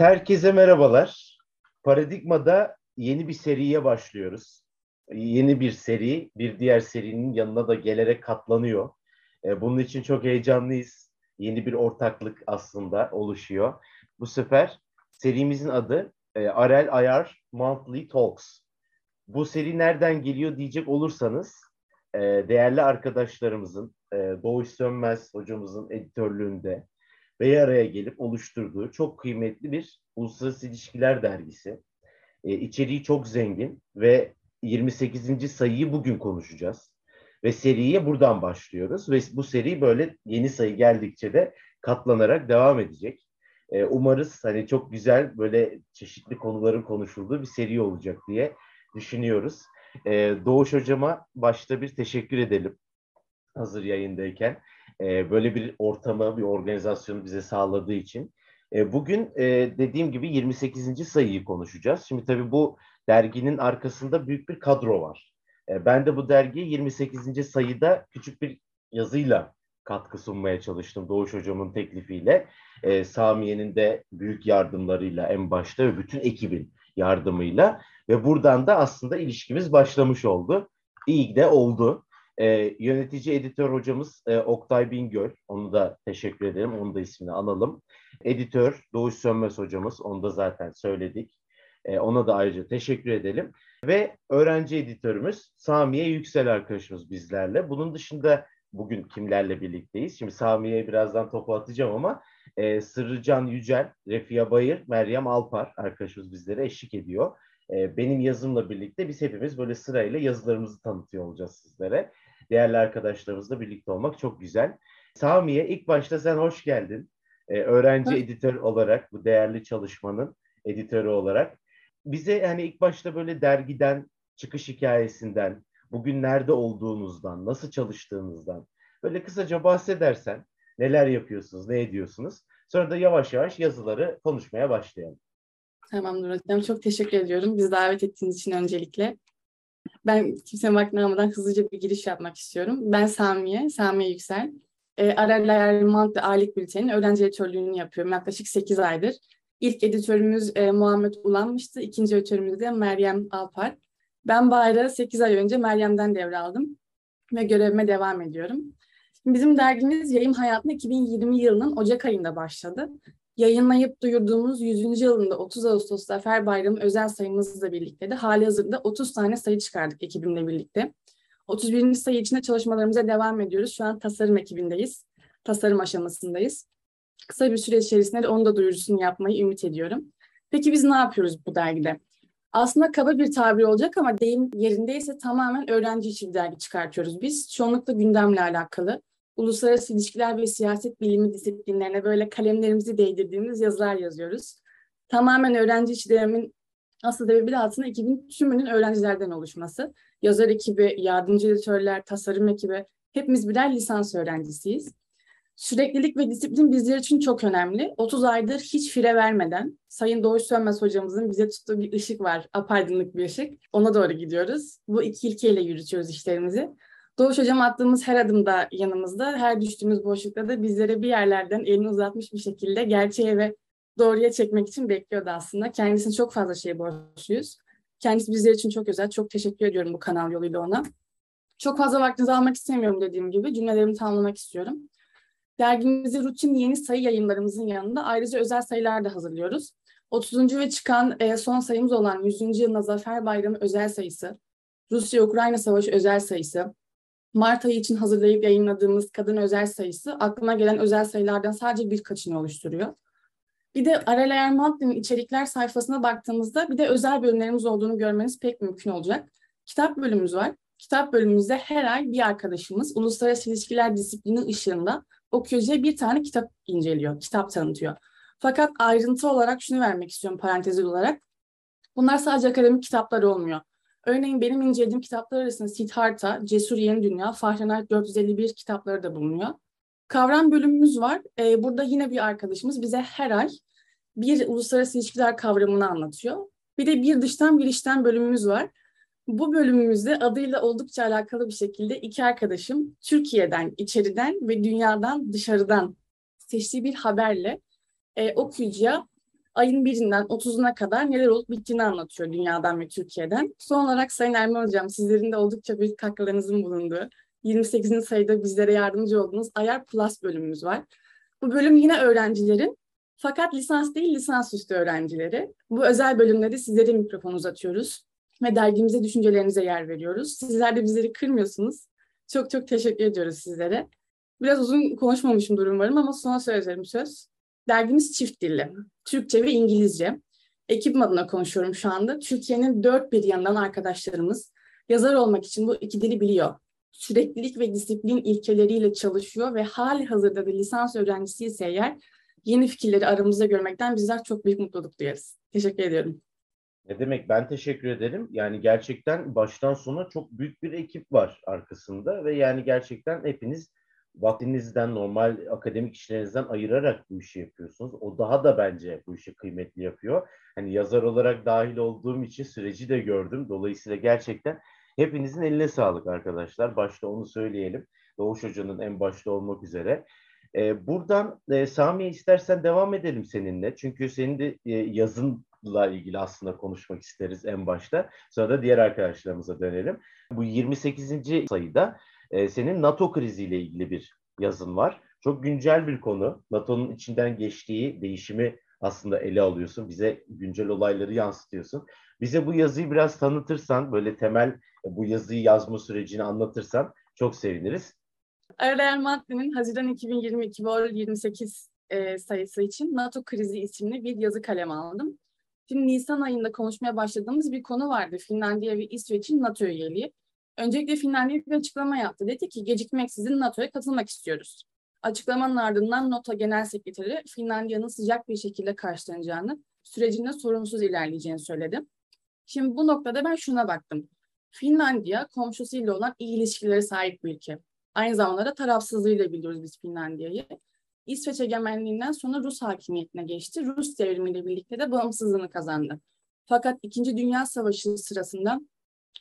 Evet, herkese merhabalar. Paradigma'da yeni bir seriye başlıyoruz. Yeni bir seri, bir diğer serinin yanına da gelerek katlanıyor. E, bunun için çok heyecanlıyız. Yeni bir ortaklık aslında oluşuyor. Bu sefer serimizin adı e, Arel Ayar Monthly Talks. Bu seri nereden geliyor diyecek olursanız, e, değerli arkadaşlarımızın, Doğuş Sönmez hocamızın editörlüğünde, bir araya gelip oluşturduğu çok kıymetli bir uluslararası ilişkiler dergisi. E, içeriği çok zengin ve 28. sayıyı bugün konuşacağız. Ve seriye buradan başlıyoruz ve bu seri böyle yeni sayı geldikçe de katlanarak devam edecek. E, umarız hani çok güzel böyle çeşitli konuların konuşulduğu bir seri olacak diye düşünüyoruz. E, Doğuş hocama başta bir teşekkür edelim hazır yayındayken e, böyle bir ortamı, bir organizasyonu bize sağladığı için. E, bugün e, dediğim gibi 28. sayıyı konuşacağız. Şimdi tabii bu derginin arkasında büyük bir kadro var. E, ben de bu dergiye 28. sayıda küçük bir yazıyla katkı sunmaya çalıştım Doğuş Hocam'ın teklifiyle. E, Samiye'nin de büyük yardımlarıyla en başta ve bütün ekibin yardımıyla ve buradan da aslında ilişkimiz başlamış oldu. İyi de oldu. E, yönetici editör hocamız e, Oktay Bingöl. Onu da teşekkür ederim. Onu da ismini analım. Editör Doğuş Sönmez hocamız. Onu da zaten söyledik. E, ona da ayrıca teşekkür edelim. Ve öğrenci editörümüz Samiye Yüksel arkadaşımız bizlerle. Bunun dışında bugün kimlerle birlikteyiz? Şimdi Samiye'ye birazdan topu atacağım ama e, Sırrıcan Yücel, Refia Bayır, Meryem Alpar arkadaşımız bizlere eşlik ediyor. E, benim yazımla birlikte biz hepimiz böyle sırayla yazılarımızı tanıtıyor olacağız sizlere değerli arkadaşlarımızla birlikte olmak çok güzel. Samiye ilk başta sen hoş geldin. Ee, öğrenci Hı. editör olarak bu değerli çalışmanın editörü olarak. Bize hani ilk başta böyle dergiden, çıkış hikayesinden, bugün nerede olduğunuzdan, nasıl çalıştığınızdan böyle kısaca bahsedersen neler yapıyorsunuz, ne ediyorsunuz? Sonra da yavaş yavaş yazıları konuşmaya başlayalım. Tamamdır hocam. Çok teşekkür ediyorum. Bizi davet ettiğiniz için öncelikle. Ben kimsenin vaktini almadan hızlıca bir giriş yapmak istiyorum. Ben Samiye, Samiye Yüksel. E, Arel Ayarlama ve Aylık Bülten'in öğrenci editörlüğünü yapıyorum yaklaşık 8 aydır. İlk editörümüz e, Muhammed Ulanmıştı. İkinci editörümüz de Meryem Alpar. Ben bayrağı 8 ay önce Meryem'den devraldım ve görevime devam ediyorum. Bizim dergimiz yayın hayatına 2020 yılının Ocak ayında başladı yayınlayıp duyurduğumuz 100. yılında 30 Ağustos Zafer Bayramı özel sayımızla birlikte de hali hazırda 30 tane sayı çıkardık ekibimle birlikte. 31. sayı içinde çalışmalarımıza devam ediyoruz. Şu an tasarım ekibindeyiz. Tasarım aşamasındayız. Kısa bir süre içerisinde de onu da duyurusunu yapmayı ümit ediyorum. Peki biz ne yapıyoruz bu dergide? Aslında kaba bir tabir olacak ama deyim yerindeyse tamamen öğrenci için bir dergi çıkartıyoruz biz. Çoğunlukla gündemle alakalı uluslararası ilişkiler ve siyaset bilimi disiplinlerine böyle kalemlerimizi değdirdiğimiz yazılar yazıyoruz. Tamamen öğrenci işlerimin asıl sebebi de aslında ekibin tümünün öğrencilerden oluşması. Yazar ekibi, yardımcı editörler, tasarım ekibi hepimiz birer lisans öğrencisiyiz. Süreklilik ve disiplin bizler için çok önemli. 30 aydır hiç fire vermeden Sayın Doğuş Sönmez hocamızın bize tuttuğu bir ışık var. Apaydınlık bir ışık. Ona doğru gidiyoruz. Bu iki ilkeyle yürütüyoruz işlerimizi. Doğuş Hocam attığımız her adımda yanımızda, her düştüğümüz boşlukta da bizlere bir yerlerden elini uzatmış bir şekilde gerçeğe ve doğruya çekmek için bekliyordu aslında. Kendisine çok fazla şey borçluyuz. Kendisi bizler için çok özel. Çok teşekkür ediyorum bu kanal yoluyla ona. Çok fazla vaktinizi almak istemiyorum dediğim gibi. Cümlelerimi tamamlamak istiyorum. Dergimizi rutin yeni sayı yayınlarımızın yanında ayrıca özel sayılar da hazırlıyoruz. 30. ve çıkan e, son sayımız olan 100. yılına Zafer Bayramı özel sayısı, Rusya-Ukrayna Savaşı özel sayısı, Mart ayı için hazırlayıp yayınladığımız kadın özel sayısı aklıma gelen özel sayılardan sadece birkaçını oluşturuyor. Bir de Arel Ermantl'in içerikler sayfasına baktığımızda bir de özel bölümlerimiz olduğunu görmeniz pek mümkün olacak. Kitap bölümümüz var. Kitap bölümümüzde her ay bir arkadaşımız uluslararası ilişkiler disiplini ışığında okuyucuya bir tane kitap inceliyor, kitap tanıtıyor. Fakat ayrıntı olarak şunu vermek istiyorum parantez olarak. Bunlar sadece akademik kitaplar olmuyor. Örneğin benim incelediğim kitaplar arasında Siddhartha, Cesur Yeni Dünya, Fahrenheit 451 kitapları da bulunuyor. Kavram bölümümüz var. Ee, burada yine bir arkadaşımız bize her ay bir uluslararası ilişkiler kavramını anlatıyor. Bir de bir dıştan bir içten bölümümüz var. Bu bölümümüzde adıyla oldukça alakalı bir şekilde iki arkadaşım Türkiye'den, içeriden ve dünyadan dışarıdan seçtiği bir haberle e, okuyucuya ayın birinden 30'una kadar neler olup bittiğini anlatıyor dünyadan ve Türkiye'den. Son olarak Sayın Erman Hocam sizlerin de oldukça büyük katkılarınızın bulunduğu 28. sayıda bizlere yardımcı olduğunuz Ayar Plus bölümümüz var. Bu bölüm yine öğrencilerin fakat lisans değil lisansüstü öğrencileri. Bu özel bölümde de sizlere mikrofon uzatıyoruz ve dergimize düşüncelerinize yer veriyoruz. Sizler de bizleri kırmıyorsunuz. Çok çok teşekkür ediyoruz sizlere. Biraz uzun konuşmamışım durum varım ama sonra söyleyeceğim söz. Dergimiz çift dilli. Türkçe ve İngilizce. Ekibim adına konuşuyorum şu anda. Türkiye'nin dört bir yanından arkadaşlarımız yazar olmak için bu iki dili biliyor. Süreklilik ve disiplin ilkeleriyle çalışıyor ve hali hazırda da lisans öğrencisi ise eğer yeni fikirleri aramızda görmekten bizler çok büyük mutluluk duyarız. Teşekkür ediyorum. Ne demek ben teşekkür ederim. Yani gerçekten baştan sona çok büyük bir ekip var arkasında ve yani gerçekten hepiniz vaktinizden normal akademik işlerinizden ayırarak bu işi yapıyorsunuz. O daha da bence bu işi kıymetli yapıyor. Hani yazar olarak dahil olduğum için süreci de gördüm. Dolayısıyla gerçekten hepinizin eline sağlık arkadaşlar. Başta onu söyleyelim. Doğuş Hoca'nın en başta olmak üzere. Ee, buradan e, Sami istersen devam edelim seninle. Çünkü senin de e, yazınla ilgili aslında konuşmak isteriz en başta. Sonra da diğer arkadaşlarımıza dönelim. Bu 28. sayıda e, senin NATO kriziyle ilgili bir yazın var. Çok güncel bir konu. NATO'nun içinden geçtiği değişimi aslında ele alıyorsun. Bize güncel olayları yansıtıyorsun. Bize bu yazıyı biraz tanıtırsan, böyle temel bu yazıyı yazma sürecini anlatırsan çok seviniriz. Arayan Madde'nin Haziran 2022 Vol 28 e, sayısı için NATO krizi isimli bir yazı kalem aldım. Şimdi Nisan ayında konuşmaya başladığımız bir konu vardı. Finlandiya ve İsveç'in NATO üyeliği. Öncelikle Finlandiya bir açıklama yaptı. Dedi ki gecikmeksizin NATO'ya katılmak istiyoruz. Açıklamanın ardından NATO Genel Sekreteri Finlandiya'nın sıcak bir şekilde karşılanacağını, sürecinde sorunsuz ilerleyeceğini söyledi. Şimdi bu noktada ben şuna baktım. Finlandiya komşusuyla olan iyi ilişkilere sahip bir ülke. Aynı zamanda da tarafsızlığıyla biliyoruz biz Finlandiya'yı. İsveç egemenliğinden sonra Rus hakimiyetine geçti. Rus devrimiyle birlikte de bağımsızlığını kazandı. Fakat İkinci Dünya Savaşı sırasında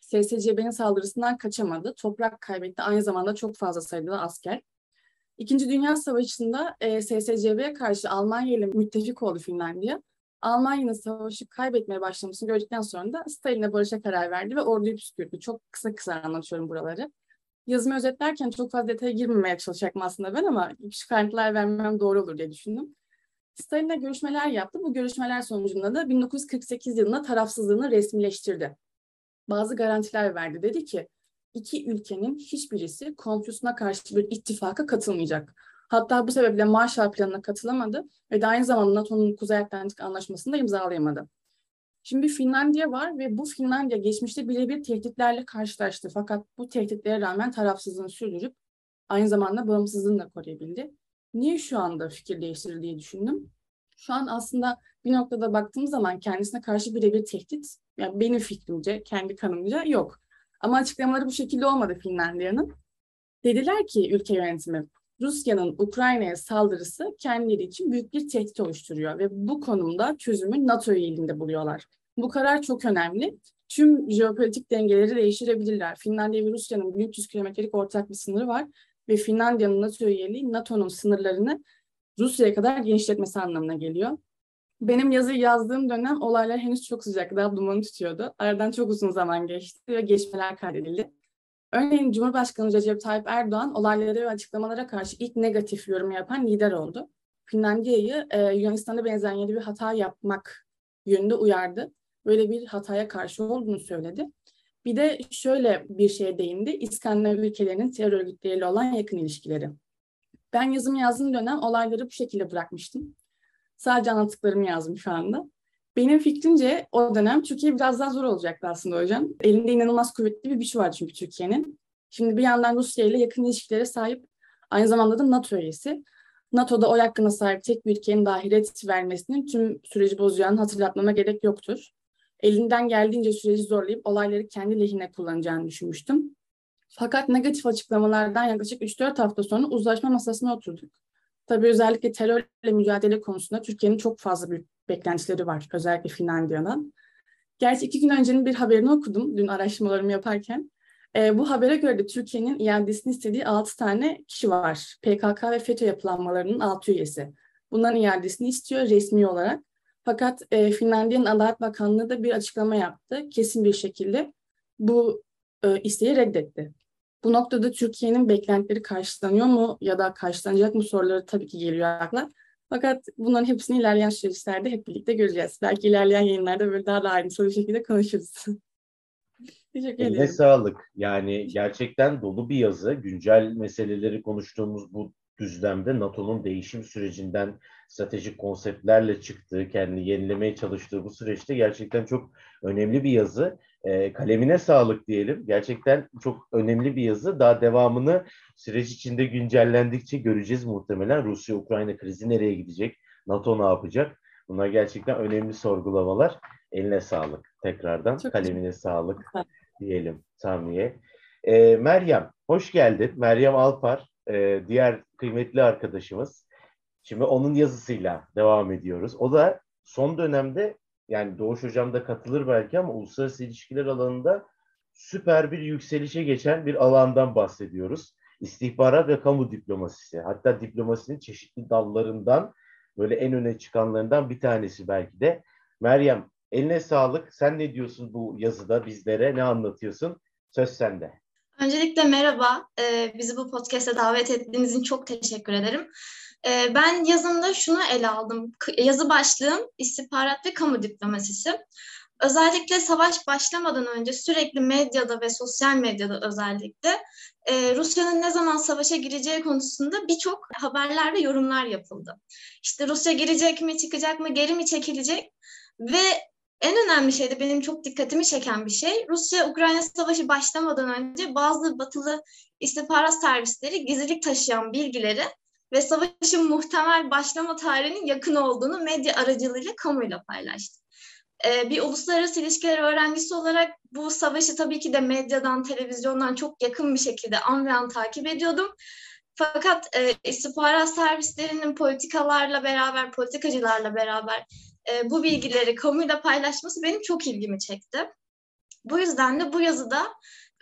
SSCB'nin saldırısından kaçamadı. Toprak kaybetti. Aynı zamanda çok fazla sayıda asker. İkinci Dünya Savaşı'nda e, SSCB'ye karşı Almanya ile müttefik oldu Finlandiya. Almanya'nın savaşı kaybetmeye başlamasını gördükten sonra da Stalin'le barışa karar verdi ve orduyu püskürttü. Çok kısa kısa anlatıyorum buraları. Yazımı özetlerken çok fazla detaya girmemeye çalışacaktım aslında ben ama küçük ayrıntılar vermem doğru olur diye düşündüm. Stalin'le görüşmeler yaptı. Bu görüşmeler sonucunda da 1948 yılında tarafsızlığını resmileştirdi bazı garantiler verdi. Dedi ki iki ülkenin hiçbirisi komşusuna karşı bir ittifaka katılmayacak. Hatta bu sebeple Marshall Planı'na katılamadı ve de aynı zamanda NATO'nun Kuzey Atlantik Anlaşması'nı da imzalayamadı. Şimdi Finlandiya var ve bu Finlandiya geçmişte birebir tehditlerle karşılaştı. Fakat bu tehditlere rağmen tarafsızlığını sürdürüp aynı zamanda bağımsızlığını da koruyabildi. Niye şu anda fikir değiştirir diye düşündüm. Şu an aslında bir noktada baktığımız zaman kendisine karşı birebir tehdit yani benim fikrimce, kendi kanımca yok. Ama açıklamaları bu şekilde olmadı Finlandiya'nın. Dediler ki ülke yönetimi Rusya'nın Ukrayna'ya saldırısı kendileri için büyük bir tehdit oluşturuyor ve bu konumda çözümü NATO üyeliğinde buluyorlar. Bu karar çok önemli. Tüm jeopolitik dengeleri değiştirebilirler. Finlandiya ve Rusya'nın 1300 kilometrelik ortak bir sınırı var ve Finlandiya'nın NATO üyeliği NATO'nun sınırlarını Rusya'ya kadar genişletmesi anlamına geliyor. Benim yazı yazdığım dönem olaylar henüz çok sıcak, daha dumanı tutuyordu. Aradan çok uzun zaman geçti ve geçmeler kaydedildi. Örneğin Cumhurbaşkanı Recep Tayyip Erdoğan olaylara ve açıklamalara karşı ilk negatif yorum yapan lider oldu. Finlandiya'yı e, Yunanistan'a benzeyen yeni bir hata yapmak yönünde uyardı. Böyle bir hataya karşı olduğunu söyledi. Bir de şöyle bir şeye değindi. İskandinav ülkelerinin terör örgütleriyle olan yakın ilişkileri. Ben yazımı yazdığım dönem olayları bu şekilde bırakmıştım. Sadece anlattıklarımı yazdım şu anda. Benim fikrimce o dönem Türkiye biraz daha zor olacaktı aslında hocam. Elinde inanılmaz kuvvetli bir güç var çünkü Türkiye'nin. Şimdi bir yandan Rusya ile yakın ilişkilere sahip, aynı zamanda da NATO üyesi. NATO'da oy hakkına sahip tek bir ülkenin dahilet vermesinin tüm süreci bozacağını hatırlatmama gerek yoktur. Elinden geldiğince süreci zorlayıp olayları kendi lehine kullanacağını düşünmüştüm. Fakat negatif açıklamalardan yaklaşık 3-4 hafta sonra uzlaşma masasına oturduk. Tabii özellikle terörle mücadele konusunda Türkiye'nin çok fazla büyük beklentileri var. Özellikle Finlandiya'dan. Gerçi iki gün öncenin bir haberini okudum dün araştırmalarımı yaparken. E, bu habere göre de Türkiye'nin iadesini istediği 6 tane kişi var. PKK ve FETÖ yapılanmalarının 6 üyesi. Bunların iadesini istiyor resmi olarak. Fakat e, Finlandiya'nın Adalet Bakanlığı da bir açıklama yaptı. Kesin bir şekilde bu e, isteği reddetti. Bu noktada Türkiye'nin beklentileri karşılanıyor mu ya da karşılanacak mı soruları tabii ki geliyor akla. Fakat bunların hepsini ilerleyen süreçlerde hep birlikte göreceğiz. Belki ilerleyen yayınlarda böyle daha da ayrıntılı bir şekilde konuşuruz. Teşekkür Eline ederim. sağlık. Yani gerçekten dolu bir yazı. Güncel meseleleri konuştuğumuz bu düzlemde NATO'nun değişim sürecinden stratejik konseptlerle çıktığı, kendini yenilemeye çalıştığı bu süreçte gerçekten çok önemli bir yazı. E, kalemine sağlık diyelim. Gerçekten çok önemli bir yazı. Daha devamını süreç içinde güncellendikçe göreceğiz muhtemelen. Rusya-Ukrayna krizi nereye gidecek? NATO ne yapacak? Bunlar gerçekten önemli sorgulamalar. Eline sağlık tekrardan. Çok kalemine sağlık Sağ diyelim Samiye. E, Meryem, hoş geldin. Meryem Alpar, e, diğer kıymetli arkadaşımız. Şimdi onun yazısıyla devam ediyoruz. O da son dönemde yani Doğuş Hocam da katılır belki ama uluslararası ilişkiler alanında süper bir yükselişe geçen bir alandan bahsediyoruz. İstihbarat ve kamu diplomasisi. Hatta diplomasinin çeşitli dallarından böyle en öne çıkanlarından bir tanesi belki de. Meryem eline sağlık. Sen ne diyorsun bu yazıda bizlere? Ne anlatıyorsun? Söz sende. Öncelikle merhaba. Ee, bizi bu podcast'e davet ettiğiniz için çok teşekkür ederim. Ee, ben yazımda şunu ele aldım. Yazı başlığım istihbarat ve kamu diplomasisi. Özellikle savaş başlamadan önce sürekli medyada ve sosyal medyada özellikle e, Rusya'nın ne zaman savaşa gireceği konusunda birçok haberler ve yorumlar yapıldı. İşte Rusya girecek mi, çıkacak mı, geri mi çekilecek ve en önemli şey de benim çok dikkatimi çeken bir şey Rusya-Ukrayna savaşı başlamadan önce bazı batılı istihbarat servisleri gizlilik taşıyan bilgileri ve savaşın muhtemel başlama tarihinin yakın olduğunu medya aracılığıyla kamuyla paylaştı. Ee, bir uluslararası ilişkiler öğrencisi olarak bu savaşı tabii ki de medyadan, televizyondan çok yakın bir şekilde an ve an takip ediyordum. Fakat e, istihbarat servislerinin politikalarla beraber, politikacılarla beraber e, bu bilgileri kamuyla paylaşması benim çok ilgimi çekti. Bu yüzden de bu yazıda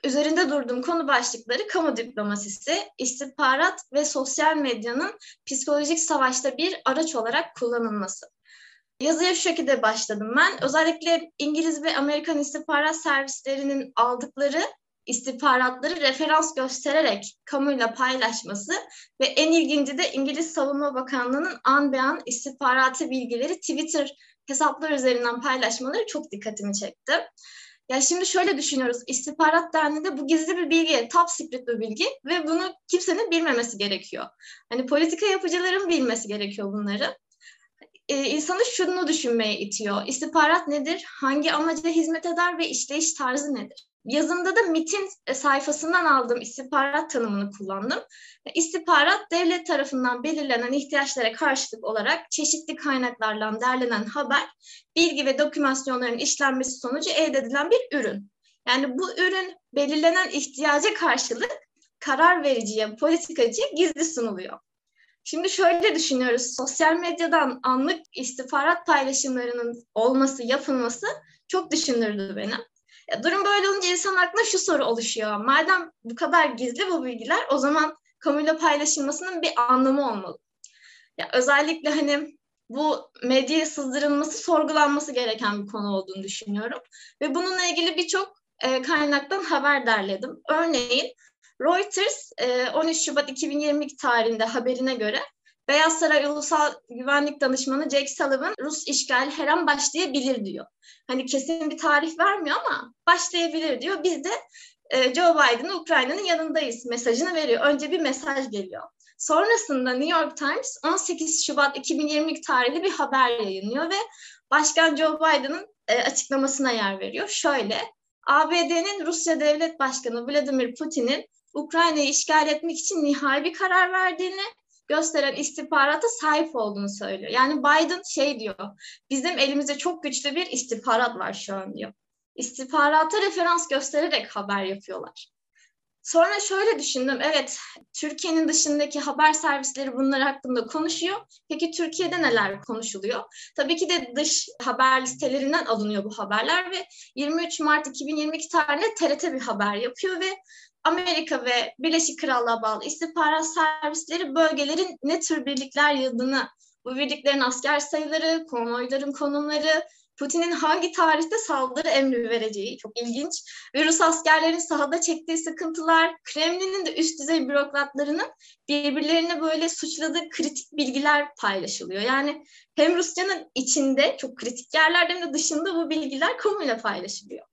üzerinde durduğum konu başlıkları kamu diplomasisi, istihbarat ve sosyal medyanın psikolojik savaşta bir araç olarak kullanılması. Yazıya şu şekilde başladım ben. Özellikle İngiliz ve Amerikan istihbarat servislerinin aldıkları istihbaratları referans göstererek kamuyla paylaşması ve en ilginci de İngiliz Savunma Bakanlığı'nın an be an istihbaratı bilgileri Twitter hesaplar üzerinden paylaşmaları çok dikkatimi çekti. Ya şimdi şöyle düşünüyoruz. İstihbarat dendiğinde bu gizli bir bilgi, top secret bir bilgi ve bunu kimsenin bilmemesi gerekiyor. Hani politika yapıcıların bilmesi gerekiyor bunları. Ee, insanı şunu düşünmeye itiyor. İstihbarat nedir? Hangi amaca hizmet eder ve işleyiş tarzı nedir? Yazımda da MIT'in e, sayfasından aldığım istihbarat tanımını kullandım. İstihbarat devlet tarafından belirlenen ihtiyaçlara karşılık olarak çeşitli kaynaklardan derlenen haber, bilgi ve dokümasyonların işlenmesi sonucu elde edilen bir ürün. Yani bu ürün belirlenen ihtiyaca karşılık karar vericiye, politikacıya gizli sunuluyor. Şimdi şöyle düşünüyoruz. Sosyal medyadan anlık istihbarat paylaşımlarının olması, yapılması çok düşündürdü beni. Ya, durum böyle olunca insan aklına şu soru oluşuyor. Madem bu kadar gizli bu bilgiler o zaman kamuyla paylaşılmasının bir anlamı olmalı. Ya, özellikle hani bu medyaya sızdırılması, sorgulanması gereken bir konu olduğunu düşünüyorum. Ve bununla ilgili birçok e, kaynaktan haber derledim. Örneğin Reuters e, 13 Şubat 2022 tarihinde haberine göre Beyaz Saray Ulusal Güvenlik Danışmanı Jake Sullivan Rus işgal her an başlayabilir diyor. Hani kesin bir tarih vermiyor ama başlayabilir diyor. Biz de e, Joe Biden'ın Ukrayna'nın yanındayız mesajını veriyor. Önce bir mesaj geliyor. Sonrasında New York Times 18 Şubat 2022 tarihli bir haber yayınlıyor ve Başkan Joe Biden'ın e, açıklamasına yer veriyor. Şöyle, ABD'nin Rusya Devlet Başkanı Vladimir Putin'in Ukrayna'yı işgal etmek için nihai bir karar verdiğini gösteren istihbarata sahip olduğunu söylüyor. Yani Biden şey diyor, bizim elimizde çok güçlü bir istihbarat var şu an diyor. İstihbarata referans göstererek haber yapıyorlar. Sonra şöyle düşündüm, evet Türkiye'nin dışındaki haber servisleri bunlar hakkında konuşuyor. Peki Türkiye'de neler konuşuluyor? Tabii ki de dış haber listelerinden alınıyor bu haberler ve 23 Mart 2022 tarihinde TRT bir haber yapıyor ve Amerika ve Birleşik Krallığa bağlı istihbarat servisleri bölgelerin ne tür birlikler yıldığını Bu birliklerin asker sayıları, konvoyların konumları, Putin'in hangi tarihte saldırı emri vereceği çok ilginç. Ve Rus askerlerin sahada çektiği sıkıntılar, Kremlin'in de üst düzey bürokratlarının birbirlerine böyle suçladığı kritik bilgiler paylaşılıyor. Yani hem Rusya'nın içinde çok kritik yerlerde hem de dışında bu bilgiler kamuyla paylaşılıyor.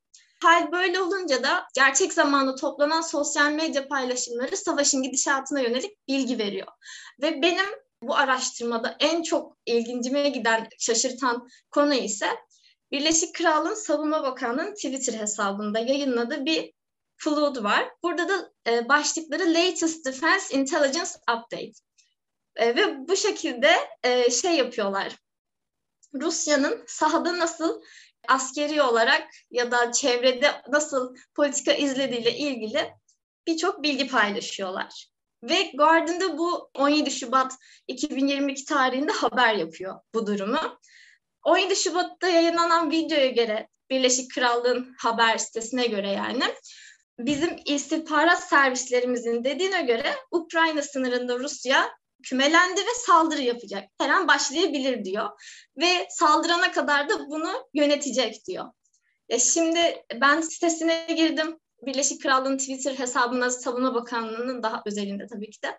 Hal böyle olunca da gerçek zamanda toplanan sosyal medya paylaşımları savaşın gidişatına yönelik bilgi veriyor. Ve benim bu araştırmada en çok ilgincime giden, şaşırtan konu ise Birleşik Krallığın Savunma Bakanlığı'nın Twitter hesabında yayınladığı bir flood var. Burada da e, başlıkları Latest Defense Intelligence Update. E, ve bu şekilde e, şey yapıyorlar. Rusya'nın sahada nasıl askeri olarak ya da çevrede nasıl politika izlediğiyle ilgili birçok bilgi paylaşıyorlar. Ve Guardian'da bu 17 Şubat 2022 tarihinde haber yapıyor bu durumu. 17 Şubat'ta yayınlanan videoya göre Birleşik Krallığın haber sitesine göre yani bizim istihbarat servislerimizin dediğine göre Ukrayna sınırında Rusya kümelendi ve saldırı yapacak. Her an başlayabilir diyor. Ve saldırana kadar da bunu yönetecek diyor. Ya şimdi ben sitesine girdim. Birleşik Krallığın Twitter hesabına Savunma Bakanlığı'nın daha özelinde tabii ki de.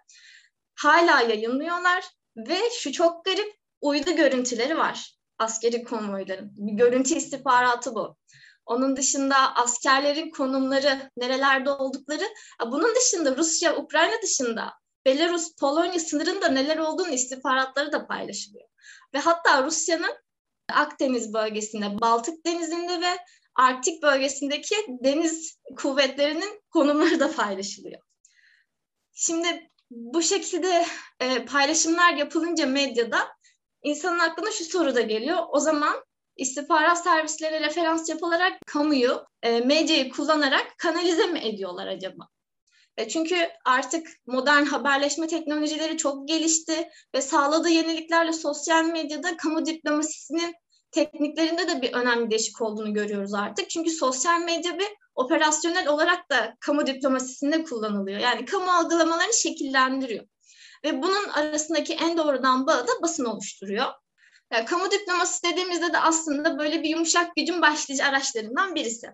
Hala yayınlıyorlar ve şu çok garip uydu görüntüleri var askeri konvoyların. Bir görüntü istihbaratı bu. Onun dışında askerlerin konumları, nerelerde oldukları. Bunun dışında Rusya, Ukrayna dışında Belarus, Polonya sınırında neler olduğunu istihbaratları da paylaşılıyor. Ve hatta Rusya'nın Akdeniz bölgesinde, Baltık Denizi'nde ve Arktik bölgesindeki deniz kuvvetlerinin konumları da paylaşılıyor. Şimdi bu şekilde e, paylaşımlar yapılınca medyada insanın aklına şu soru da geliyor. O zaman istihbarat servislerine referans yapılarak kamuyu, e, medyayı kullanarak kanalize mi ediyorlar acaba? E, çünkü artık modern haberleşme teknolojileri çok gelişti ve sağladığı yeniliklerle sosyal medyada kamu diplomasisinin tekniklerinde de bir önemli değişik olduğunu görüyoruz artık. Çünkü sosyal medya bir operasyonel olarak da kamu diplomasisinde kullanılıyor. Yani kamu algılamalarını şekillendiriyor. Ve bunun arasındaki en doğrudan bağı da basın oluşturuyor. Yani kamu diploması dediğimizde de aslında böyle bir yumuşak gücün başlıca araçlarından birisi.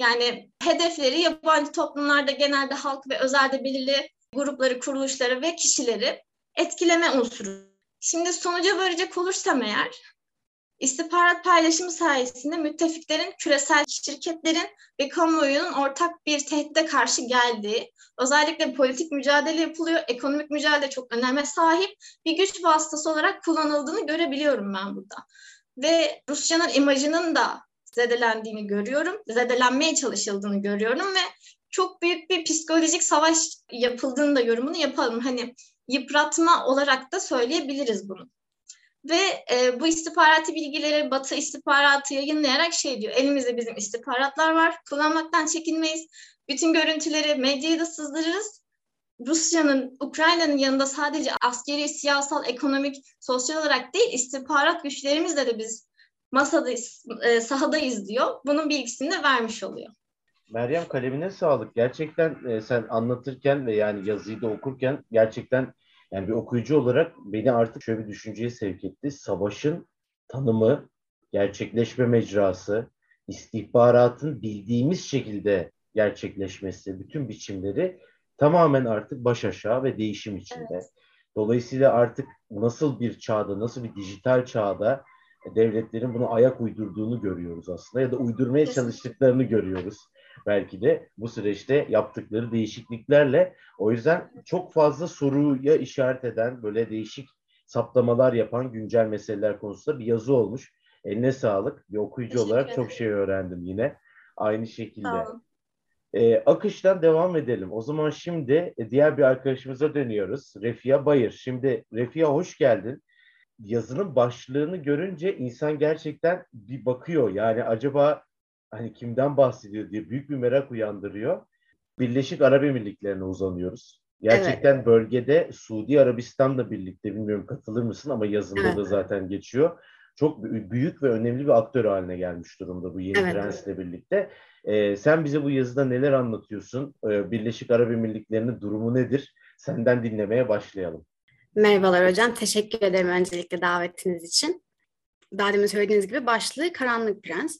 Yani hedefleri yabancı toplumlarda genelde halk ve özelde belirli grupları, kuruluşları ve kişileri etkileme unsuru. Şimdi sonuca varacak olursam eğer İstihbarat paylaşımı sayesinde müttefiklerin, küresel şirketlerin ve kamuoyunun ortak bir tehdide karşı geldiği, özellikle politik mücadele yapılıyor, ekonomik mücadele çok öneme sahip bir güç vasıtası olarak kullanıldığını görebiliyorum ben burada. Ve Rusya'nın imajının da zedelendiğini görüyorum, zedelenmeye çalışıldığını görüyorum ve çok büyük bir psikolojik savaş yapıldığını da yorumunu yapalım. Hani yıpratma olarak da söyleyebiliriz bunu. Ve e, bu istihbaratı bilgileri Batı istihbaratı yayınlayarak şey diyor. Elimizde bizim istihbaratlar var. Kullanmaktan çekinmeyiz. Bütün görüntüleri medyaya da sızdırırız. Rusya'nın, Ukrayna'nın yanında sadece askeri, siyasal, ekonomik, sosyal olarak değil istihbarat güçlerimizle de biz masadayız, e, sahadayız diyor. Bunun bilgisini de vermiş oluyor. Meryem kalemine sağlık. Gerçekten e, sen anlatırken ve yani yazıyı da okurken gerçekten yani bir okuyucu olarak beni artık şöyle bir düşünceye sevk etti. Savaşın tanımı, gerçekleşme mecrası, istihbaratın bildiğimiz şekilde gerçekleşmesi, bütün biçimleri tamamen artık baş aşağı ve değişim içinde. Evet. Dolayısıyla artık nasıl bir çağda, nasıl bir dijital çağda devletlerin bunu ayak uydurduğunu görüyoruz aslında ya da uydurmaya çalıştıklarını görüyoruz belki de bu süreçte yaptıkları değişikliklerle. O yüzden çok fazla soruya işaret eden böyle değişik saptamalar yapan güncel meseleler konusunda bir yazı olmuş. Eline sağlık. Bir okuyucu olarak çok şey öğrendim yine. Aynı şekilde. Ee, akıştan devam edelim. O zaman şimdi e, diğer bir arkadaşımıza dönüyoruz. Refia Bayır. Şimdi Refia hoş geldin. Yazının başlığını görünce insan gerçekten bir bakıyor. Yani acaba hani kimden bahsediyor diye büyük bir merak uyandırıyor. Birleşik Arap Emirlikleri'ne uzanıyoruz. Gerçekten evet. bölgede Suudi Arabistan'la birlikte bilmiyorum katılır mısın ama yazında evet. da zaten geçiyor. Çok büyük ve önemli bir aktör haline gelmiş durumda bu yeni evet. prensle birlikte. Ee, sen bize bu yazıda neler anlatıyorsun? Ee, Birleşik Arap Emirlikleri'nin durumu nedir? Senden dinlemeye başlayalım. Merhabalar hocam. Teşekkür ederim öncelikle davetiniz için. Daha demin söylediğiniz gibi başlığı Karanlık Prens.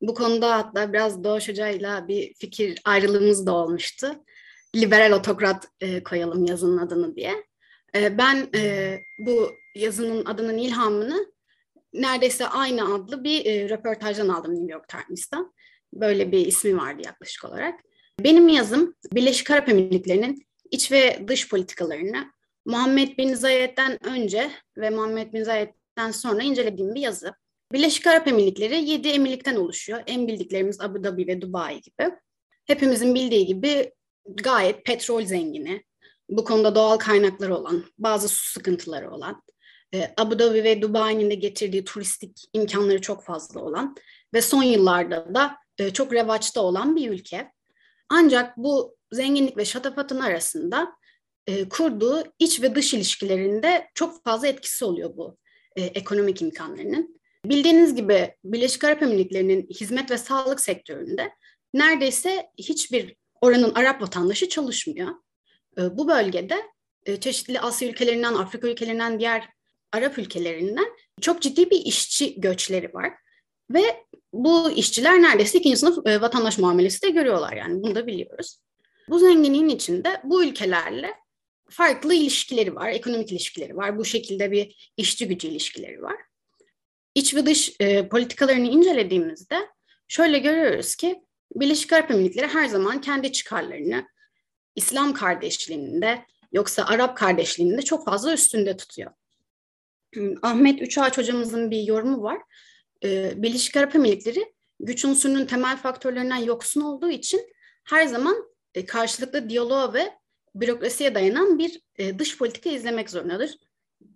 Bu konuda hatta biraz Doğuş Hoca'yla bir fikir ayrılığımız da olmuştu. Liberal otokrat e, koyalım yazının adını diye. E, ben e, bu yazının adının ilhamını neredeyse aynı adlı bir e, röportajdan aldım New York Times'tan. Böyle bir ismi vardı yaklaşık olarak. Benim yazım Birleşik Arap Emirlikleri'nin iç ve dış politikalarını Muhammed Bin Zayed'den önce ve Muhammed Bin Zayed'den sonra incelediğim bir yazı. Birleşik Arap Emirlikleri 7 emirlikten oluşuyor. En bildiklerimiz Abu Dhabi ve Dubai gibi. Hepimizin bildiği gibi gayet petrol zengini, bu konuda doğal kaynakları olan, bazı su sıkıntıları olan, e, Abu Dhabi ve Dubai'nin de getirdiği turistik imkanları çok fazla olan ve son yıllarda da e, çok revaçta olan bir ülke. Ancak bu zenginlik ve şatafatın arasında e, kurduğu iç ve dış ilişkilerinde çok fazla etkisi oluyor bu e, ekonomik imkanlarının. Bildiğiniz gibi Birleşik Arap Emirlikleri'nin hizmet ve sağlık sektöründe neredeyse hiçbir oranın Arap vatandaşı çalışmıyor. E, bu bölgede e, çeşitli Asya ülkelerinden, Afrika ülkelerinden, diğer Arap ülkelerinden çok ciddi bir işçi göçleri var. Ve bu işçiler neredeyse ikinci sınıf e, vatandaş muamelesi de görüyorlar yani bunu da biliyoruz. Bu zenginliğin içinde bu ülkelerle farklı ilişkileri var, ekonomik ilişkileri var. Bu şekilde bir işçi gücü ilişkileri var. İç ve dış e, politikalarını incelediğimizde şöyle görüyoruz ki Birleşik Arap Emirlikleri her zaman kendi çıkarlarını İslam kardeşliğinde yoksa Arap kardeşliğinde çok fazla üstünde tutuyor. Ahmet Üçağaç hocamızın bir yorumu var. Ee, Birleşik Arap Emirlikleri güç unsurunun temel faktörlerinden yoksun olduğu için her zaman e, karşılıklı diyaloğa ve bürokrasiye dayanan bir e, dış politika izlemek zorundadır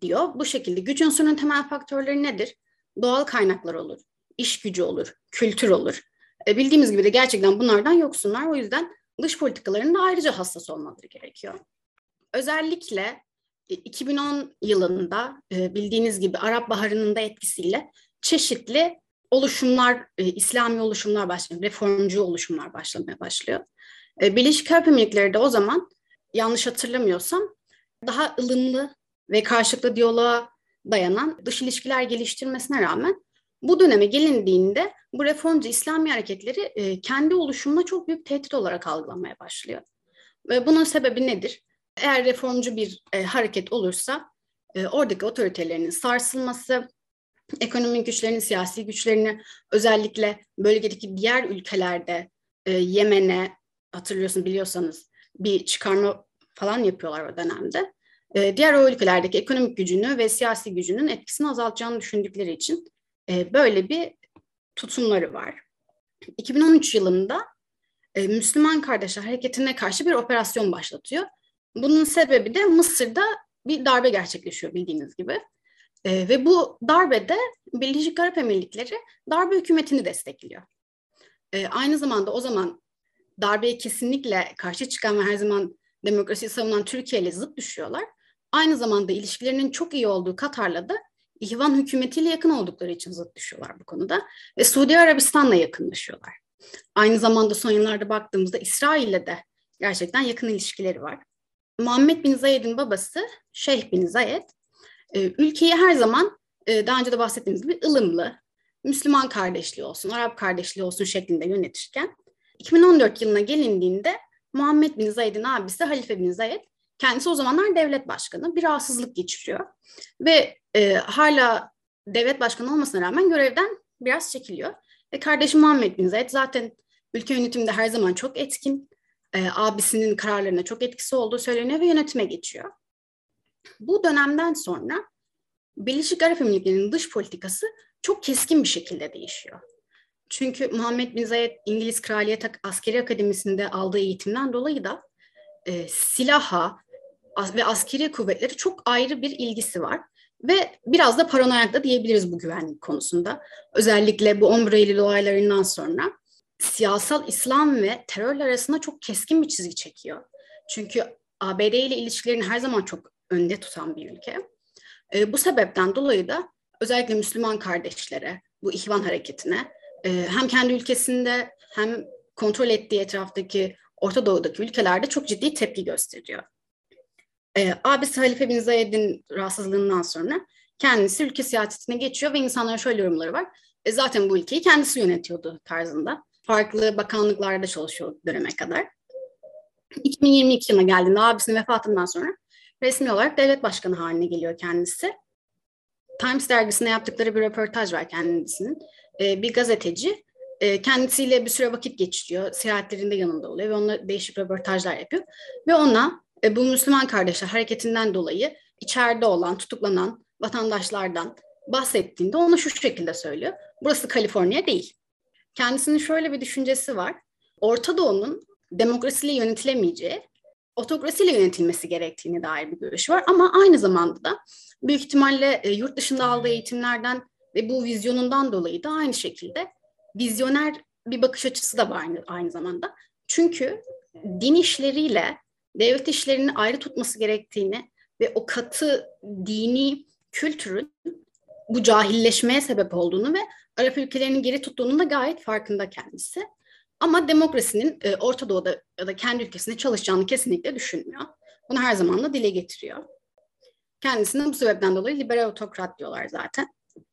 diyor. Bu şekilde güç unsurunun temel faktörleri nedir? Doğal kaynaklar olur, iş gücü olur, kültür olur. E, bildiğimiz gibi de gerçekten bunlardan yoksunlar. O yüzden dış politikalarında ayrıca hassas olmaları gerekiyor. Özellikle 2010 yılında bildiğiniz gibi Arap Baharı'nın da etkisiyle çeşitli oluşumlar, İslami oluşumlar başlıyor, reformcu oluşumlar başlamaya başlıyor. Birleşik Arap Emirlikleri de o zaman yanlış hatırlamıyorsam daha ılımlı ve karşılıklı diyaloğa dayanan dış ilişkiler geliştirmesine rağmen bu döneme gelindiğinde bu reformcu İslami hareketleri e, kendi oluşumuna çok büyük tehdit olarak algılanmaya başlıyor. Ve bunun sebebi nedir? Eğer reformcu bir e, hareket olursa e, oradaki otoritelerinin sarsılması, ekonomik güçlerini, siyasi güçlerini özellikle bölgedeki diğer ülkelerde e, Yemen'e hatırlıyorsunuz biliyorsanız bir çıkarma falan yapıyorlar o dönemde. E, diğer o ülkelerdeki ekonomik gücünü ve siyasi gücünün etkisini azaltacağını düşündükleri için e, böyle bir tutumları var. 2013 yılında e, Müslüman Kardeşler Hareketi'ne karşı bir operasyon başlatıyor. Bunun sebebi de Mısır'da bir darbe gerçekleşiyor bildiğiniz gibi. E, ve bu darbede Birleşik Arap Emirlikleri darbe hükümetini destekliyor. E, aynı zamanda o zaman darbeye kesinlikle karşı çıkan ve her zaman demokrasiyi savunan Türkiye ile zıt düşüyorlar. Aynı zamanda ilişkilerinin çok iyi olduğu Katar'la da İhvan hükümetiyle yakın oldukları için zıt düşüyorlar bu konuda. Ve Suudi Arabistan'la yakınlaşıyorlar. Aynı zamanda son yıllarda baktığımızda İsrail'le de gerçekten yakın ilişkileri var. Muhammed Bin Zayed'in babası Şeyh Bin Zayed e, ülkeyi her zaman e, daha önce de bahsettiğimiz gibi ılımlı, Müslüman kardeşliği olsun, Arap kardeşliği olsun şeklinde yönetirken 2014 yılına gelindiğinde Muhammed Bin Zayed'in abisi Halife Bin Zayed kendisi o zamanlar devlet başkanı bir rahatsızlık geçiriyor ve e, hala devlet başkanı olmasına rağmen görevden biraz çekiliyor. Ve kardeşi Muhammed Bin Zayed zaten ülke yönetiminde her zaman çok etkin, e, abisinin kararlarına çok etkisi olduğu söyleniyor ve yönetime geçiyor. Bu dönemden sonra Birleşik Arap Emirlikleri'nin dış politikası çok keskin bir şekilde değişiyor. Çünkü Muhammed Bin Zayed İngiliz Kraliyet Askeri Akademisi'nde aldığı eğitimden dolayı da e, silaha ve askeri kuvvetleri çok ayrı bir ilgisi var. Ve biraz da paranoyak da diyebiliriz bu güvenlik konusunda. Özellikle bu 11 Eylül olaylarından sonra siyasal İslam ve terörle arasında çok keskin bir çizgi çekiyor. Çünkü ABD ile ilişkilerini her zaman çok önde tutan bir ülke. E, bu sebepten dolayı da özellikle Müslüman kardeşlere, bu ihvan hareketine e, hem kendi ülkesinde hem kontrol ettiği etraftaki Orta Doğu'daki ülkelerde çok ciddi tepki gösteriyor. E, abisi Halife bin Zayed'in rahatsızlığından sonra kendisi ülke siyasetine geçiyor ve insanların şöyle yorumları var. E, zaten bu ülkeyi kendisi yönetiyordu tarzında. Farklı bakanlıklarda çalışıyor döneme kadar. 2022 yılına geldiğinde abisinin vefatından sonra resmi olarak devlet başkanı haline geliyor kendisi. Times dergisine yaptıkları bir röportaj var kendisinin. E, bir gazeteci e, kendisiyle bir süre vakit geçiriyor. Seyahatlerinde yanında oluyor ve onunla değişik röportajlar yapıyor. Ve ona e, bu Müslüman Kardeşler hareketinden dolayı içeride olan, tutuklanan vatandaşlardan bahsettiğinde onu şu şekilde söylüyor. Burası Kaliforniya değil. Kendisinin şöyle bir düşüncesi var. Orta Doğu'nun demokrasiyle yönetilemeyeceği, otokrasiyle yönetilmesi gerektiğini dair bir görüş var. Ama aynı zamanda da büyük ihtimalle yurt dışında aldığı eğitimlerden ve bu vizyonundan dolayı da aynı şekilde vizyoner bir bakış açısı da var aynı, aynı zamanda. Çünkü din işleriyle devlet işlerini ayrı tutması gerektiğini ve o katı dini kültürün bu cahilleşmeye sebep olduğunu ve Arap ülkelerinin geri tuttuğunun da gayet farkında kendisi. Ama demokrasinin e, Orta Doğu'da ya da kendi ülkesinde çalışacağını kesinlikle düşünmüyor. Bunu her zaman da dile getiriyor. Kendisine bu sebepten dolayı liberal otokrat diyorlar zaten.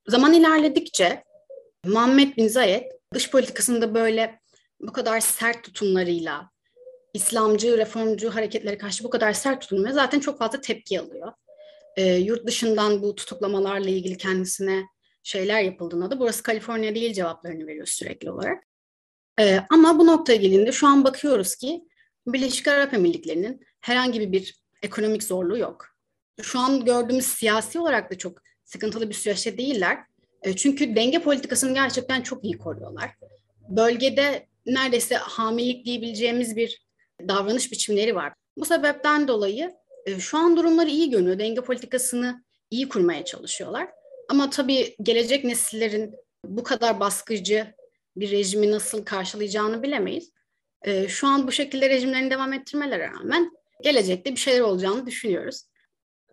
Zaman ilerledikçe Muhammed Bin Zayed dış politikasında böyle bu kadar sert tutumlarıyla İslamcı, reformcu hareketlere karşı bu kadar sert tutumları zaten çok fazla tepki alıyor. E, yurt dışından bu tutuklamalarla ilgili kendisine şeyler yapıldığında da burası Kaliforniya değil cevaplarını veriyor sürekli olarak. E, ama bu noktaya gelince şu an bakıyoruz ki Birleşik Arap Emirlikleri'nin herhangi bir ekonomik zorluğu yok. Şu an gördüğümüz siyasi olarak da çok sıkıntılı bir süreçte değiller. E, çünkü denge politikasını gerçekten çok iyi koruyorlar. Bölgede neredeyse hamilelik diyebileceğimiz bir davranış biçimleri var. Bu sebepten dolayı e, şu an durumları iyi görünüyor. Denge politikasını iyi kurmaya çalışıyorlar. Ama tabii gelecek nesillerin bu kadar baskıcı bir rejimi nasıl karşılayacağını bilemeyiz. E, şu an bu şekilde rejimlerini devam ettirmelerine rağmen gelecekte bir şeyler olacağını düşünüyoruz.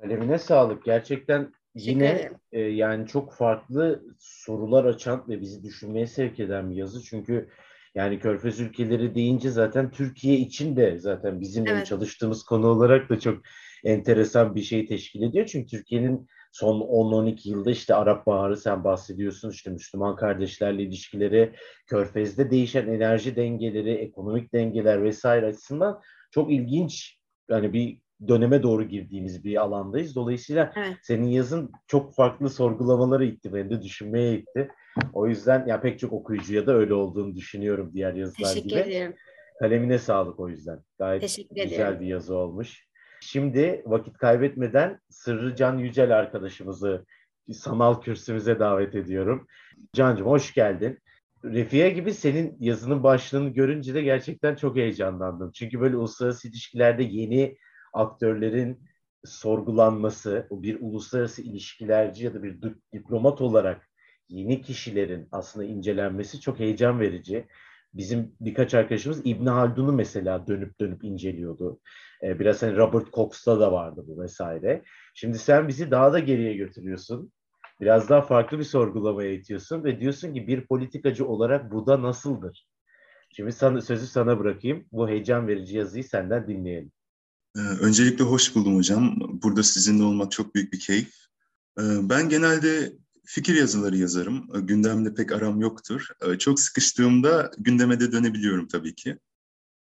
Kalemine sağlık. Gerçekten yine e, yani çok farklı sorular açan ve bizi düşünmeye sevk eden bir yazı. Çünkü yani Körfez ülkeleri deyince zaten Türkiye için de zaten bizim evet. çalıştığımız konu olarak da çok enteresan bir şey teşkil ediyor. Çünkü Türkiye'nin son 10-12 yılda işte Arap Baharı sen bahsediyorsun işte Müslüman kardeşlerle ilişkileri, Körfez'de değişen enerji dengeleri, ekonomik dengeler vesaire açısından çok ilginç yani bir döneme doğru girdiğimiz bir alandayız. Dolayısıyla evet. senin yazın çok farklı sorgulamaları itti, beni de düşünmeye itti. O yüzden ya pek çok okuyucuya da öyle olduğunu düşünüyorum diğer yazılar Teşekkür gibi. ederim. Kalemine sağlık o yüzden. Gayet Teşekkür güzel ederim. bir yazı olmuş. Şimdi vakit kaybetmeden Sırrı Can Yücel arkadaşımızı sanal kürsümüze davet ediyorum. Can'cığım hoş geldin. Refiye gibi senin yazının başlığını görünce de gerçekten çok heyecanlandım. Çünkü böyle uluslararası ilişkilerde yeni aktörlerin sorgulanması, bir uluslararası ilişkilerci ya da bir diplomat olarak yeni kişilerin aslında incelenmesi çok heyecan verici. Bizim birkaç arkadaşımız İbn Haldun'u mesela dönüp dönüp inceliyordu. Ee, biraz hani Robert Cox'ta da vardı bu vesaire. Şimdi sen bizi daha da geriye götürüyorsun. Biraz daha farklı bir sorgulamaya itiyorsun ve diyorsun ki bir politikacı olarak bu da nasıldır? Şimdi sana, sözü sana bırakayım. Bu heyecan verici yazıyı senden dinleyelim. Ee, öncelikle hoş buldum hocam. Burada sizinle olmak çok büyük bir keyif. Ee, ben genelde fikir yazıları yazarım. Ee, gündemle pek aram yoktur. Çok sıkıştığımda gündeme de dönebiliyorum tabii ki.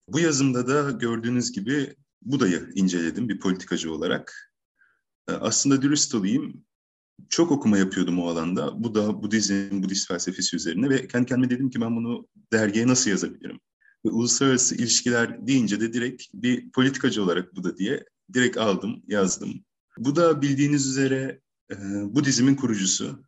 Bu yazımda da gördüğünüz gibi Buda'yı inceledim bir politikacı olarak. Aslında dürüst olayım, çok okuma yapıyordum o alanda. Buda, Budizm, Budist felsefesi üzerine ve kendi kendime dedim ki ben bunu dergiye nasıl yazabilirim? Ve uluslararası ilişkiler deyince de direkt bir politikacı olarak Buda diye direkt aldım, yazdım. Bu da bildiğiniz üzere e, Budizmin kurucusu.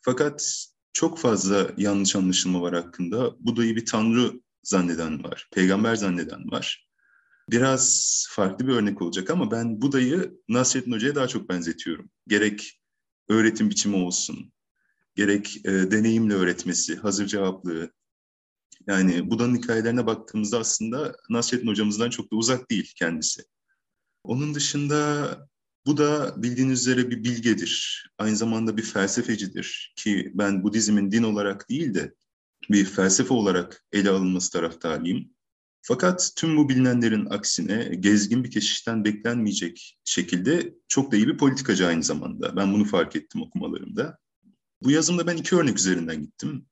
Fakat çok fazla yanlış anlaşılma var hakkında. Buda'yı bir tanrı zanneden var, peygamber zanneden var. Biraz farklı bir örnek olacak ama ben Buda'yı Nasrettin Hoca'ya daha çok benzetiyorum. Gerek öğretim biçimi olsun, gerek e, deneyimle öğretmesi, hazır cevaplığı. Yani Buda'nın hikayelerine baktığımızda aslında Nasrettin Hocamızdan çok da uzak değil kendisi. Onun dışında bu da bildiğiniz üzere bir bilgedir. Aynı zamanda bir felsefecidir ki ben Budizmin din olarak değil de bir felsefe olarak ele alınması taraftarıyım. Fakat tüm bu bilinenlerin aksine gezgin bir keşişten beklenmeyecek şekilde çok da iyi bir politikacı aynı zamanda. Ben bunu fark ettim okumalarımda. Bu yazımda ben iki örnek üzerinden gittim.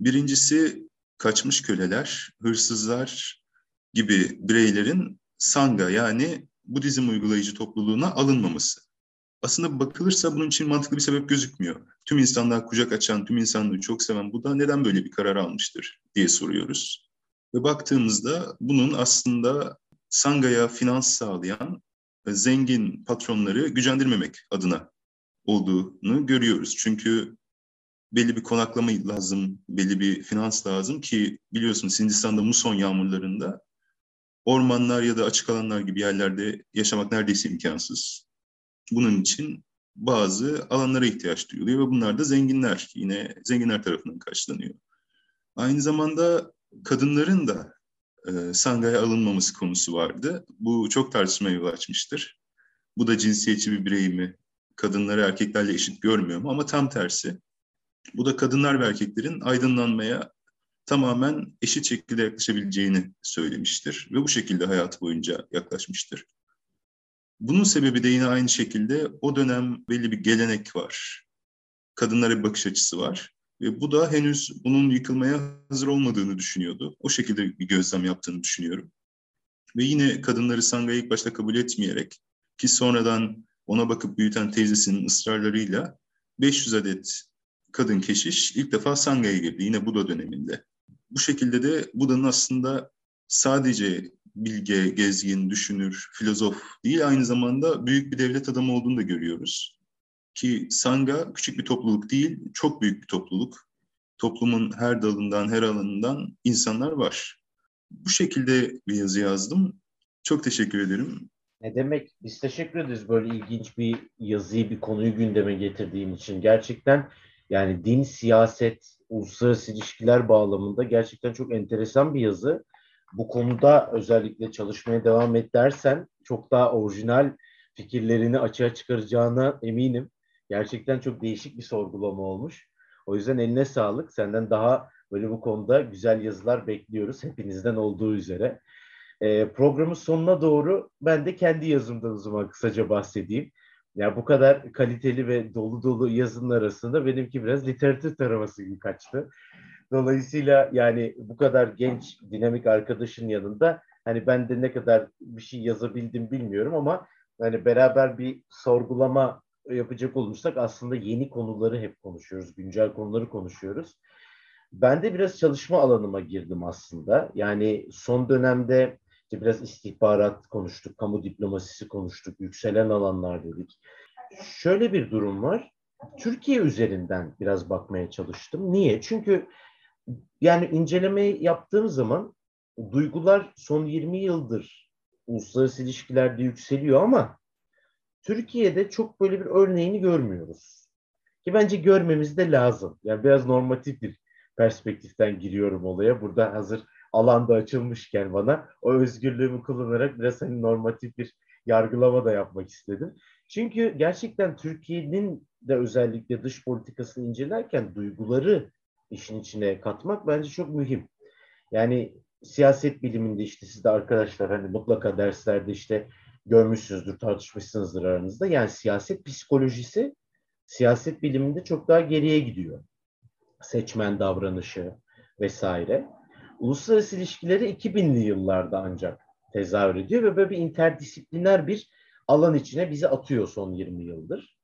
Birincisi kaçmış köleler, hırsızlar gibi bireylerin Sangha yani Budizm uygulayıcı topluluğuna alınmaması. Aslında bakılırsa bunun için mantıklı bir sebep gözükmüyor. Tüm insanlar kucak açan, tüm insanlığı çok seven Buda neden böyle bir karar almıştır diye soruyoruz. Ve baktığımızda bunun aslında Sangha'ya finans sağlayan zengin patronları gücendirmemek adına olduğunu görüyoruz. Çünkü belli bir konaklama lazım, belli bir finans lazım ki biliyorsunuz Hindistan'da muson yağmurlarında ormanlar ya da açık alanlar gibi yerlerde yaşamak neredeyse imkansız. Bunun için bazı alanlara ihtiyaç duyuluyor ve bunlar da zenginler, yine zenginler tarafından karşılanıyor. Aynı zamanda kadınların da e, Sangay'a alınmaması konusu vardı. Bu çok tartışmaya yol açmıştır. Bu da cinsiyetçi bir birey mi? Kadınları erkeklerle eşit görmüyor mu? Ama tam tersi. Bu da kadınlar ve erkeklerin aydınlanmaya tamamen eşit şekilde yaklaşabileceğini söylemiştir. Ve bu şekilde hayatı boyunca yaklaşmıştır. Bunun sebebi de yine aynı şekilde o dönem belli bir gelenek var. Kadınlara bir bakış açısı var. Ve bu da henüz bunun yıkılmaya hazır olmadığını düşünüyordu. O şekilde bir gözlem yaptığını düşünüyorum. Ve yine kadınları Sanga'yı ilk başta kabul etmeyerek ki sonradan ona bakıp büyüten teyzesinin ısrarlarıyla 500 adet kadın keşiş ilk defa Sanga'ya girdi yine Buda döneminde. Bu şekilde de Buda'nın aslında sadece bilge, gezgin, düşünür, filozof değil aynı zamanda büyük bir devlet adamı olduğunu da görüyoruz. Ki Sangha küçük bir topluluk değil, çok büyük bir topluluk. Toplumun her dalından, her alanından insanlar var. Bu şekilde bir yazı yazdım. Çok teşekkür ederim. Ne demek? Biz teşekkür ederiz böyle ilginç bir yazıyı, bir konuyu gündeme getirdiğin için. Gerçekten yani din, siyaset, uluslararası ilişkiler bağlamında gerçekten çok enteresan bir yazı. Bu konuda özellikle çalışmaya devam et dersen çok daha orijinal fikirlerini açığa çıkaracağına eminim. Gerçekten çok değişik bir sorgulama olmuş. O yüzden eline sağlık. Senden daha böyle bu konuda güzel yazılar bekliyoruz. Hepinizden olduğu üzere. E, programın sonuna doğru ben de kendi yazımdan o kısaca bahsedeyim. Ya bu kadar kaliteli ve dolu dolu yazının arasında benimki biraz literatür taraması gibi kaçtı. Dolayısıyla yani bu kadar genç, dinamik arkadaşın yanında hani ben de ne kadar bir şey yazabildim bilmiyorum ama hani beraber bir sorgulama yapacak olursak aslında yeni konuları hep konuşuyoruz, güncel konuları konuşuyoruz. Ben de biraz çalışma alanıma girdim aslında. Yani son dönemde işte biraz istihbarat konuştuk, kamu diplomasisi konuştuk, yükselen alanlar dedik. Şöyle bir durum var. Türkiye üzerinden biraz bakmaya çalıştım. Niye? Çünkü yani inceleme yaptığım zaman duygular son 20 yıldır uluslararası ilişkilerde yükseliyor ama Türkiye'de çok böyle bir örneğini görmüyoruz. Ki bence görmemiz de lazım. Yani biraz normatif bir perspektiften giriyorum olaya. Burada hazır alanda açılmışken bana o özgürlüğümü kullanarak biraz hani normatif bir yargılama da yapmak istedim. Çünkü gerçekten Türkiye'nin de özellikle dış politikasını incelerken duyguları işin içine katmak bence çok mühim. Yani siyaset biliminde işte siz de arkadaşlar hani mutlaka derslerde işte görmüşsünüzdür, tartışmışsınızdır aranızda. Yani siyaset psikolojisi siyaset biliminde çok daha geriye gidiyor. Seçmen davranışı vesaire. Uluslararası ilişkileri 2000'li yıllarda ancak tezahür ediyor ve böyle bir interdisipliner bir alan içine bizi atıyor son 20 yıldır.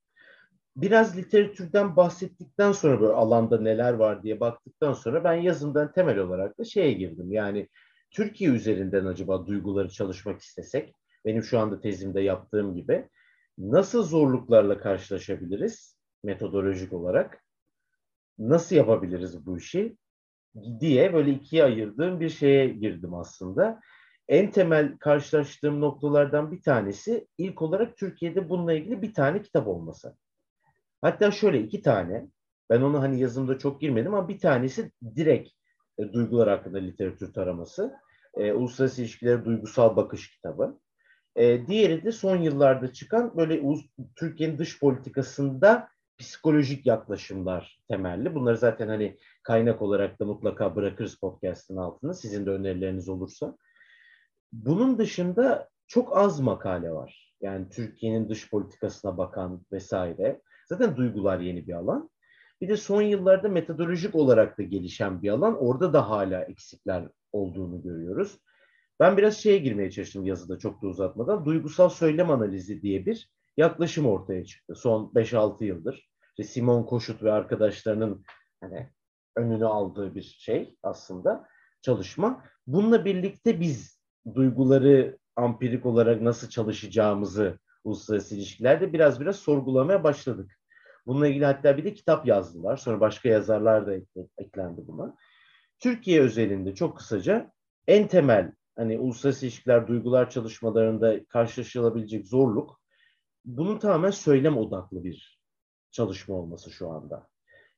Biraz literatürden bahsettikten sonra böyle alanda neler var diye baktıktan sonra ben yazımdan temel olarak da şeye girdim. Yani Türkiye üzerinden acaba duyguları çalışmak istesek benim şu anda tezimde yaptığım gibi nasıl zorluklarla karşılaşabiliriz metodolojik olarak? Nasıl yapabiliriz bu işi? Diye böyle ikiye ayırdığım bir şeye girdim aslında. En temel karşılaştığım noktalardan bir tanesi ilk olarak Türkiye'de bununla ilgili bir tane kitap olması. Hatta şöyle iki tane. Ben onu hani yazımda çok girmedim ama bir tanesi direkt e, duygular hakkında literatür taraması. E, Uluslararası İlişkiler Duygusal Bakış kitabı. E, diğeri de son yıllarda çıkan böyle Türkiye'nin dış politikasında psikolojik yaklaşımlar temelli. Bunları zaten hani kaynak olarak da mutlaka bırakırız podcast'ın altına sizin de önerileriniz olursa. Bunun dışında çok az makale var. Yani Türkiye'nin dış politikasına bakan vesaire. Zaten duygular yeni bir alan. Bir de son yıllarda metodolojik olarak da gelişen bir alan. Orada da hala eksikler olduğunu görüyoruz. Ben biraz şeye girmeye çalıştım yazıda çok da uzatmadan. Duygusal söylem analizi diye bir yaklaşım ortaya çıktı son 5-6 yıldır. İşte Simon Koşut ve arkadaşlarının hani önünü aldığı bir şey aslında çalışma. Bununla birlikte biz duyguları ampirik olarak nasıl çalışacağımızı uluslararası ilişkilerde biraz biraz sorgulamaya başladık. Bununla ilgili hatta bir de kitap yazdılar. Sonra başka yazarlar da eklendi buna. Türkiye özelinde çok kısaca en temel hani uluslararası ilişkiler, duygular çalışmalarında karşılaşılabilecek zorluk bunun tamamen söylem odaklı bir çalışma olması şu anda.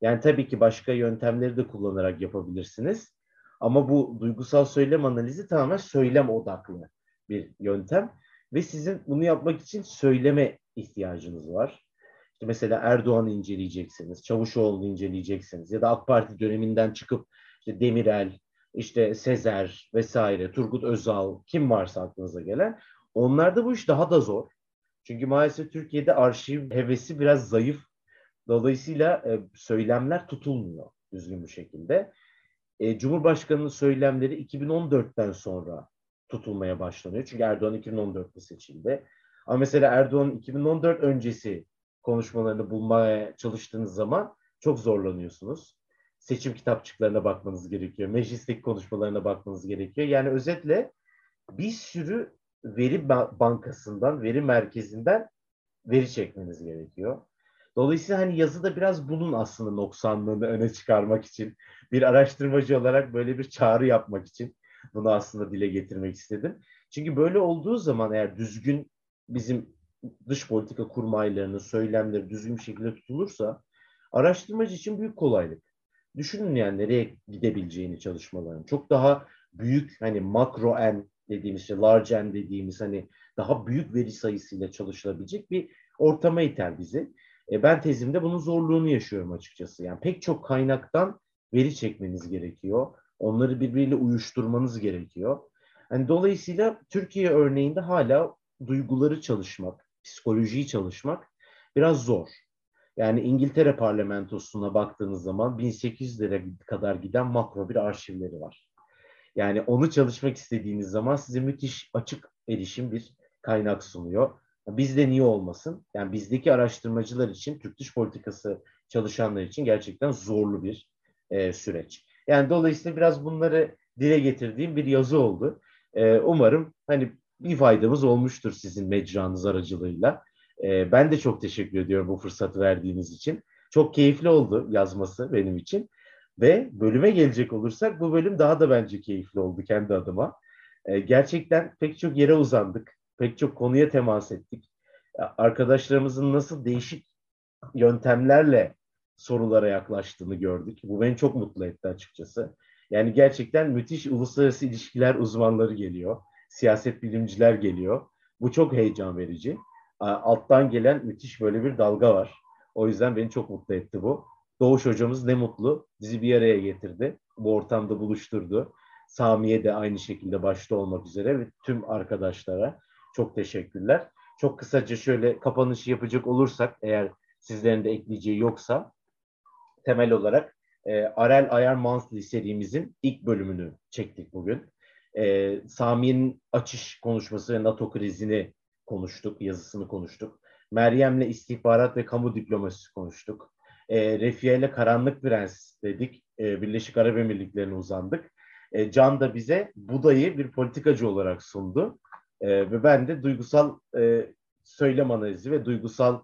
Yani tabii ki başka yöntemleri de kullanarak yapabilirsiniz. Ama bu duygusal söylem analizi tamamen söylem odaklı bir yöntem. Ve sizin bunu yapmak için söyleme ihtiyacınız var. İşte mesela Erdoğan'ı inceleyeceksiniz, Çavuşoğlu'nu inceleyeceksiniz ya da AK Parti döneminden çıkıp işte Demirel, işte Sezer vesaire, Turgut Özal, kim varsa aklınıza gelen. Onlarda bu iş daha da zor. Çünkü maalesef Türkiye'de arşiv hevesi biraz zayıf. Dolayısıyla e, söylemler tutulmuyor düzgün bir şekilde. E, Cumhurbaşkanı'nın söylemleri 2014'ten sonra tutulmaya başlanıyor. Çünkü Erdoğan 2014'te seçildi. Ama mesela Erdoğan 2014 öncesi konuşmalarını bulmaya çalıştığınız zaman çok zorlanıyorsunuz. Seçim kitapçıklarına bakmanız gerekiyor. Meclisteki konuşmalarına bakmanız gerekiyor. Yani özetle bir sürü veri bankasından, veri merkezinden veri çekmeniz gerekiyor. Dolayısıyla hani yazıda biraz bunun aslında noksanlığını öne çıkarmak için, bir araştırmacı olarak böyle bir çağrı yapmak için bunu aslında dile getirmek istedim. Çünkü böyle olduğu zaman eğer düzgün bizim dış politika kurmaylarının söylemleri düzgün bir şekilde tutulursa araştırmacı için büyük kolaylık. Düşünün yani nereye gidebileceğini çalışmaların. Çok daha büyük hani makro en dediğimiz şey, large n dediğimiz hani daha büyük veri sayısıyla çalışılabilecek bir ortama iter bizi. E, ben tezimde bunun zorluğunu yaşıyorum açıkçası. Yani pek çok kaynaktan veri çekmeniz gerekiyor. Onları birbiriyle uyuşturmanız gerekiyor. Yani dolayısıyla Türkiye örneğinde hala duyguları çalışmak, psikolojiyi çalışmak biraz zor. Yani İngiltere parlamentosuna baktığınız zaman 1800'lere kadar giden makro bir arşivleri var. Yani onu çalışmak istediğiniz zaman size müthiş açık erişim bir kaynak sunuyor. Bizde niye olmasın? Yani bizdeki araştırmacılar için, Türk dış politikası çalışanlar için gerçekten zorlu bir e, süreç. Yani dolayısıyla biraz bunları dile getirdiğim bir yazı oldu. E, umarım hani bir faydamız olmuştur sizin mecranız aracılığıyla. E, ben de çok teşekkür ediyorum bu fırsatı verdiğiniz için. Çok keyifli oldu yazması benim için. Ve bölüme gelecek olursak bu bölüm daha da bence keyifli oldu kendi adıma. E, gerçekten pek çok yere uzandık. Pek çok konuya temas ettik. Arkadaşlarımızın nasıl değişik yöntemlerle sorulara yaklaştığını gördük. Bu beni çok mutlu etti açıkçası. Yani gerçekten müthiş uluslararası ilişkiler uzmanları geliyor. Siyaset bilimciler geliyor. Bu çok heyecan verici. Alttan gelen müthiş böyle bir dalga var. O yüzden beni çok mutlu etti bu. Doğuş hocamız ne mutlu. Bizi bir araya getirdi. Bu ortamda buluşturdu. Sami'ye de aynı şekilde başta olmak üzere ve tüm arkadaşlara çok teşekkürler. Çok kısaca şöyle kapanışı yapacak olursak eğer sizlerin de ekleyeceği yoksa temel olarak e, Arel Ayar Monthly serimizin ilk bölümünü çektik bugün. E, Sami'nin açış konuşması ve NATO krizini konuştuk, yazısını konuştuk. Meryem'le istihbarat ve kamu diplomasisi konuştuk. E, Refiye ile Karanlık Prens dedik. E, Birleşik Arap Emirlikleri'ne uzandık. E, Can da bize Buda'yı bir politikacı olarak sundu. E, ve ben de duygusal e, söylem analizi ve duygusal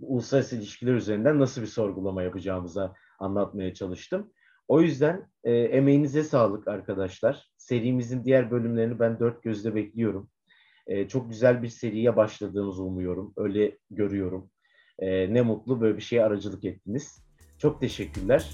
uluslararası ilişkiler üzerinden nasıl bir sorgulama yapacağımıza anlatmaya çalıştım. O yüzden e, emeğinize sağlık arkadaşlar. Serimizin diğer bölümlerini ben dört gözle bekliyorum. E, çok güzel bir seriye başladığımızı umuyorum. Öyle görüyorum. Ne mutlu böyle bir şeye aracılık ettiniz. Çok teşekkürler.